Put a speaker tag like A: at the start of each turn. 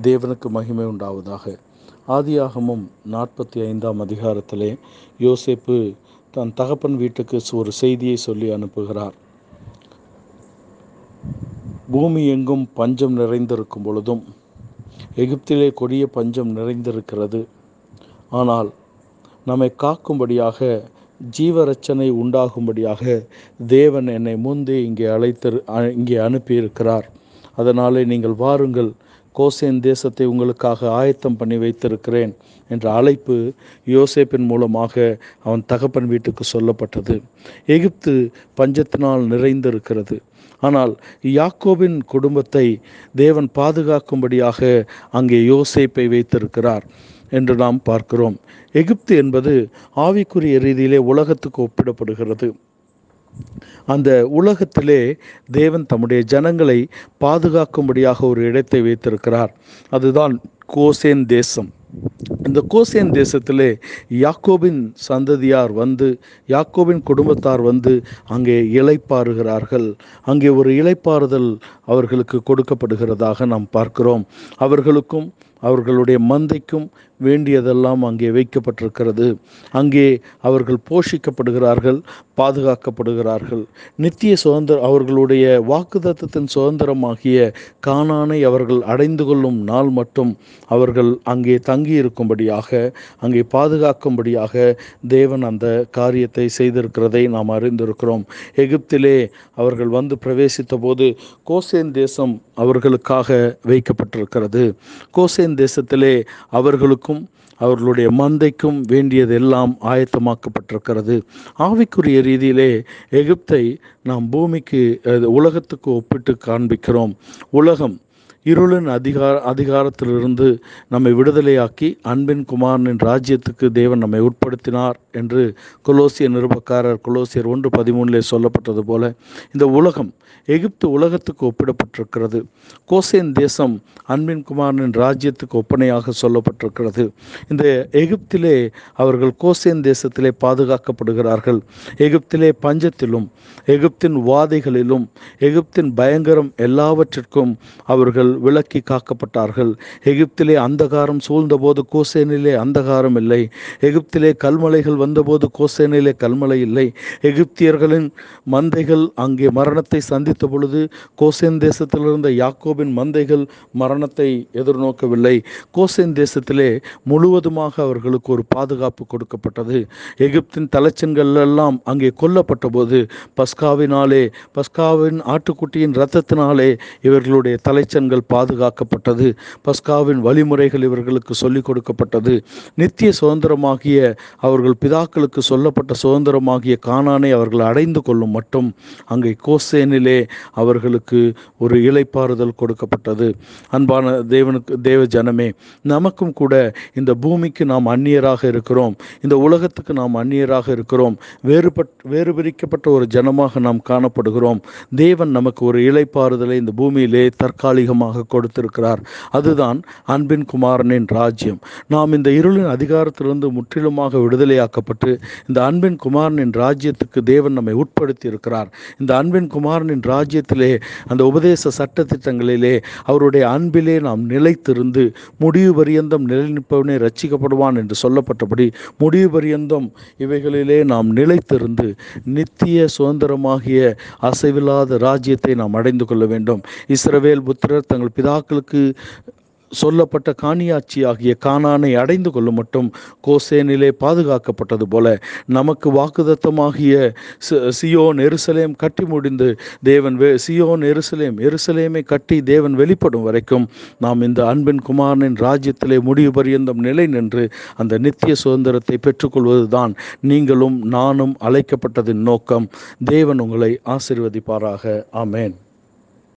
A: தேவனுக்கு மகிமை உண்டாவதாக. ஆதியாகமும் நாற்பத்தி ஐந்தாம் அதிகாரத்திலே யோசேப்பு தன் தகப்பன் வீட்டுக்கு ஒரு செய்தியை சொல்லி அனுப்புகிறார். பூமி எங்கும் பஞ்சம் நிறைந்திருக்கும் பொழுதும் எகிப்திலே கொடிய பஞ்சம் நிறைந்திருக்கிறது. ஆனால் நம்மை காக்கும்படியாக ஜீவரச்சனை உண்டாகும்படியாக தேவன் என்னை முந்தி இங்கே அழைத்து இங்கே அனுப்பியிருக்கிறார். அதனாலே நீங்கள் வாருங்கள் கோசேன் தேசத்தை உங்களுக்காக ஆயத்தம் பண்ணி வைத்திருக்கிறேன் என்ற அழைப்பு யோசேப்பின் மூலமாக அவன் தகப்பன் வீட்டுக்கு சொல்லப்பட்டது. எகிப்து பஞ்சத்தினால் நிறைந்திருக்கிறது. ஆனால் யாக்கோபின் குடும்பத்தை தேவன் பாதுகாக்கும்படியாக அங்கே யோசேப்பை வைத்திருக்கிறார் என்று நாம் பார்க்கிறோம். எகிப்து என்பது ஆவிக்குரிய ரீதியிலே உலகத்துக்கு ஒப்பிடப்படுகிறது. அந்த உலகத்திலே தேவன் தம்முடைய ஜனங்களை பாதுகாக்கும்படியாக ஒரு இடத்தை வைத்திருக்கிறார். அதுதான் கோசேன் தேசம். இந்த கோசேன் தேசத்திலே யாக்கோபின் சந்ததியார் வந்து யாக்கோபின் குடும்பத்தார் வந்து அங்கே இலைப்பாறுகிறார்கள் அங்கே ஒரு இலைப்பாறுதல் அவர்களுக்கு கொடுக்கப்படுகிறதாக நாம் பார்க்கிறோம். அவர்களுக்கும் அவர்களுடைய மந்தைக்கும் வேண்டியதெல்லாம் அங்கே வைக்கப்பட்டிருக்கிறது. அங்கே அவர்கள் போஷிக்கப்படுகிறார்கள் பாதுகாக்கப்படுகிறார்கள். நித்திய சுதந்திர அவர்களுடைய வாக்குதத்தத்தின் சுதந்திரமாகிய காணானை அவர்கள் அடைந்து கொள்ளும் நாள் மட்டும் அவர்கள் அங்கே தங்கியிருக்கும்படியாக அங்கே பாதுகாக்கும்படியாக தேவன் அந்த காரியத்தை செய்திருக்கிறதை நாம் அறிந்திருக்கிறோம். எகிப்திலே அவர்கள் வந்து பிரவேசித்த போது கோசேன் தேசம் அவர்களுக்காக வைக்கப்பட்டிருக்கிறது. கோசேன் தேசத்திலே அவர்களுக்கும் அவர்களுடைய மந்தைக்கும் வேண்டியதெல்லாம் ஆயத்தமாக்கப்பட்டிருக்கிறது. ஆவிக்குரிய ரீதியிலே எகிப்தை நாம் பூமிக்கு உலகத்துக்கு ஒப்பிட்டு காண்பிக்கிறோம். உலகம் இருளின் அதிகார அதிகாரத்திலிருந்து நம்மை விடுதலையாக்கி அன்பின் குமாரனின் ராஜ்யத்துக்கு தேவன் நம்மை உட்படுத்தினார் என்று கொலோசிய நிருபக்காரர் கொலோசியர் ஒன்று பதிமூணிலே சொல்லப்பட்டது போல இந்த உலகம் எகிப்து உலகத்துக்கு ஒப்பிடப்பட்டிருக்கிறது. கோசேன் தேசம் அன்பின் குமாரனின் ராஜ்யத்துக்கு ஒப்பனையாக சொல்லப்பட்டிருக்கிறது. இந்த எகிப்திலே அவர்கள் கோசேன் தேசத்திலே பாதுகாக்கப்படுகிறார்கள். எகிப்திலே பஞ்சத்திலும் எகிப்தின் வாதைகளிலும் எகிப்தின் பயங்கரம் எல்லாவற்றிற்கும் அவர்கள் விளக்கி காக்கப்பட்டார்கள். எகிப்திலே அந்தகாரம் சூழ்ந்தபோது கோசேனிலே அந்தகாரம் இல்லை. எகிப்திலே கல்மலைகள் வந்தபோது கோசேனிலே கல்மலை இல்லை. எகிப்தியர்களின் மந்தைகள் அங்கே மரணத்தை சந்தித்த பொழுது கோசேன் தேசத்தில் இருந்த யாக்கோபின் மந்தைகள் மரணத்தை எதிர்நோக்கவில்லை. கோசேன் தேசத்திலே முழுவதுமாக அவர்களுக்கு ஒரு பாதுகாப்பு கொடுக்கப்பட்டது. எகிப்தின் தலைச்சன்கள் எல்லாம் அங்கே கொல்லப்பட்ட போது பஸ்காவினாலே பஸ்காவின் ஆட்டுக்குட்டியின் இரத்தத்தினாலே இவர்களுடைய தலைச்சன்கள் பாதுகாக்கப்பட்டது. பஸ்காவின் வழிமுறைகள் இவர்களுக்கு சொல்லிக் கொடுக்கப்பட்டது. நித்திய சுதந்திரமாகிய அவர்கள் பிதாக்களுக்கு சொல்லப்பட்ட சுதந்திரமாகிய காணானை அவர்கள் அடைந்து கொள்ளும் மட்டும் அங்கே கோசேனிலே அவர்களுக்கு ஒரு இலைப்பாறுதல் கொடுக்கப்பட்டது. அன்பான தேவனுக்கு தேவ ஜனமே நமக்கும் கூட இந்த பூமிக்கு நாம் அந்நியராக இருக்கிறோம். இந்த உலகத்துக்கு நாம் அந்நியராக இருக்கிறோம். வேறுபட் வேறு பிரிக்கப்பட்ட ஒரு ஜனமாக நாம் காணப்படுகிறோம். தேவன் நமக்கு ஒரு இலைப்பாறுதலை இந்த பூமியிலே தற்காலிகமாக கொடுத்திருக்கிறார். அதுதான் அன்பின் குமாரனின் ராஜ்யம். நாம் இந்த இருளின் அதிகாரத்திலிருந்து முற்றிலுமாக விடுதலையாக்கப்பட்டு இந்த அன்பின் குமாரனின் ராஜ்யத்துக்கு தேவன் நம்மை உட்படுத்தி இருக்கிறார் இந்த அன்பின் குமாரனின் ராஜ்யத்திலே அந்த உபதேச சட்டத்திட்டங்களிலே அவருடைய அன்பிலே நாம் நிலைத்திருந்து முடிவு பரியந்தம் நிலைநிற்பவனே ரச்சிக்கப்படுவான் என்று சொல்லப்பட்டபடி முடிவு பரியந்தம் இவைகளிலே நாம் நிலைத்திருந்து நித்திய சுதந்திரமாகிய அசைவில்லாத ராஜ்யத்தை நாம் அடைந்து கொள்ள வேண்டும். இஸ்ரவேல் புத்திரர் தங்கள் பிதாக்களுக்கு சொல்லப்பட்ட காணியாட்சி ஆகிய கானானை அடைந்து கொள்ளும் மட்டும் கோசேனிலே பாதுகாக்கப்பட்டது போல நமக்கு வாக்குதத்தமாகிய சியோன் எருசலேம் கட்டி முடிந்து தேவன் வெ சியோன் எருசலேம் எருசலேமை கட்டி தேவன் வெளிப்படும் வரைக்கும் நாம் இந்த அன்பின் குமாரனின் ராஜ்யத்திலே முடிவு பரியந்தம் நிலை நின்று அந்த நித்திய சுதந்திரத்தை பெற்றுக்கொள்வதுதான் நீங்களும் நானும் அழைக்கப்பட்டதின் நோக்கம். தேவன் உங்களை ஆசிர்வதிப்பாராக. ஆமேன்.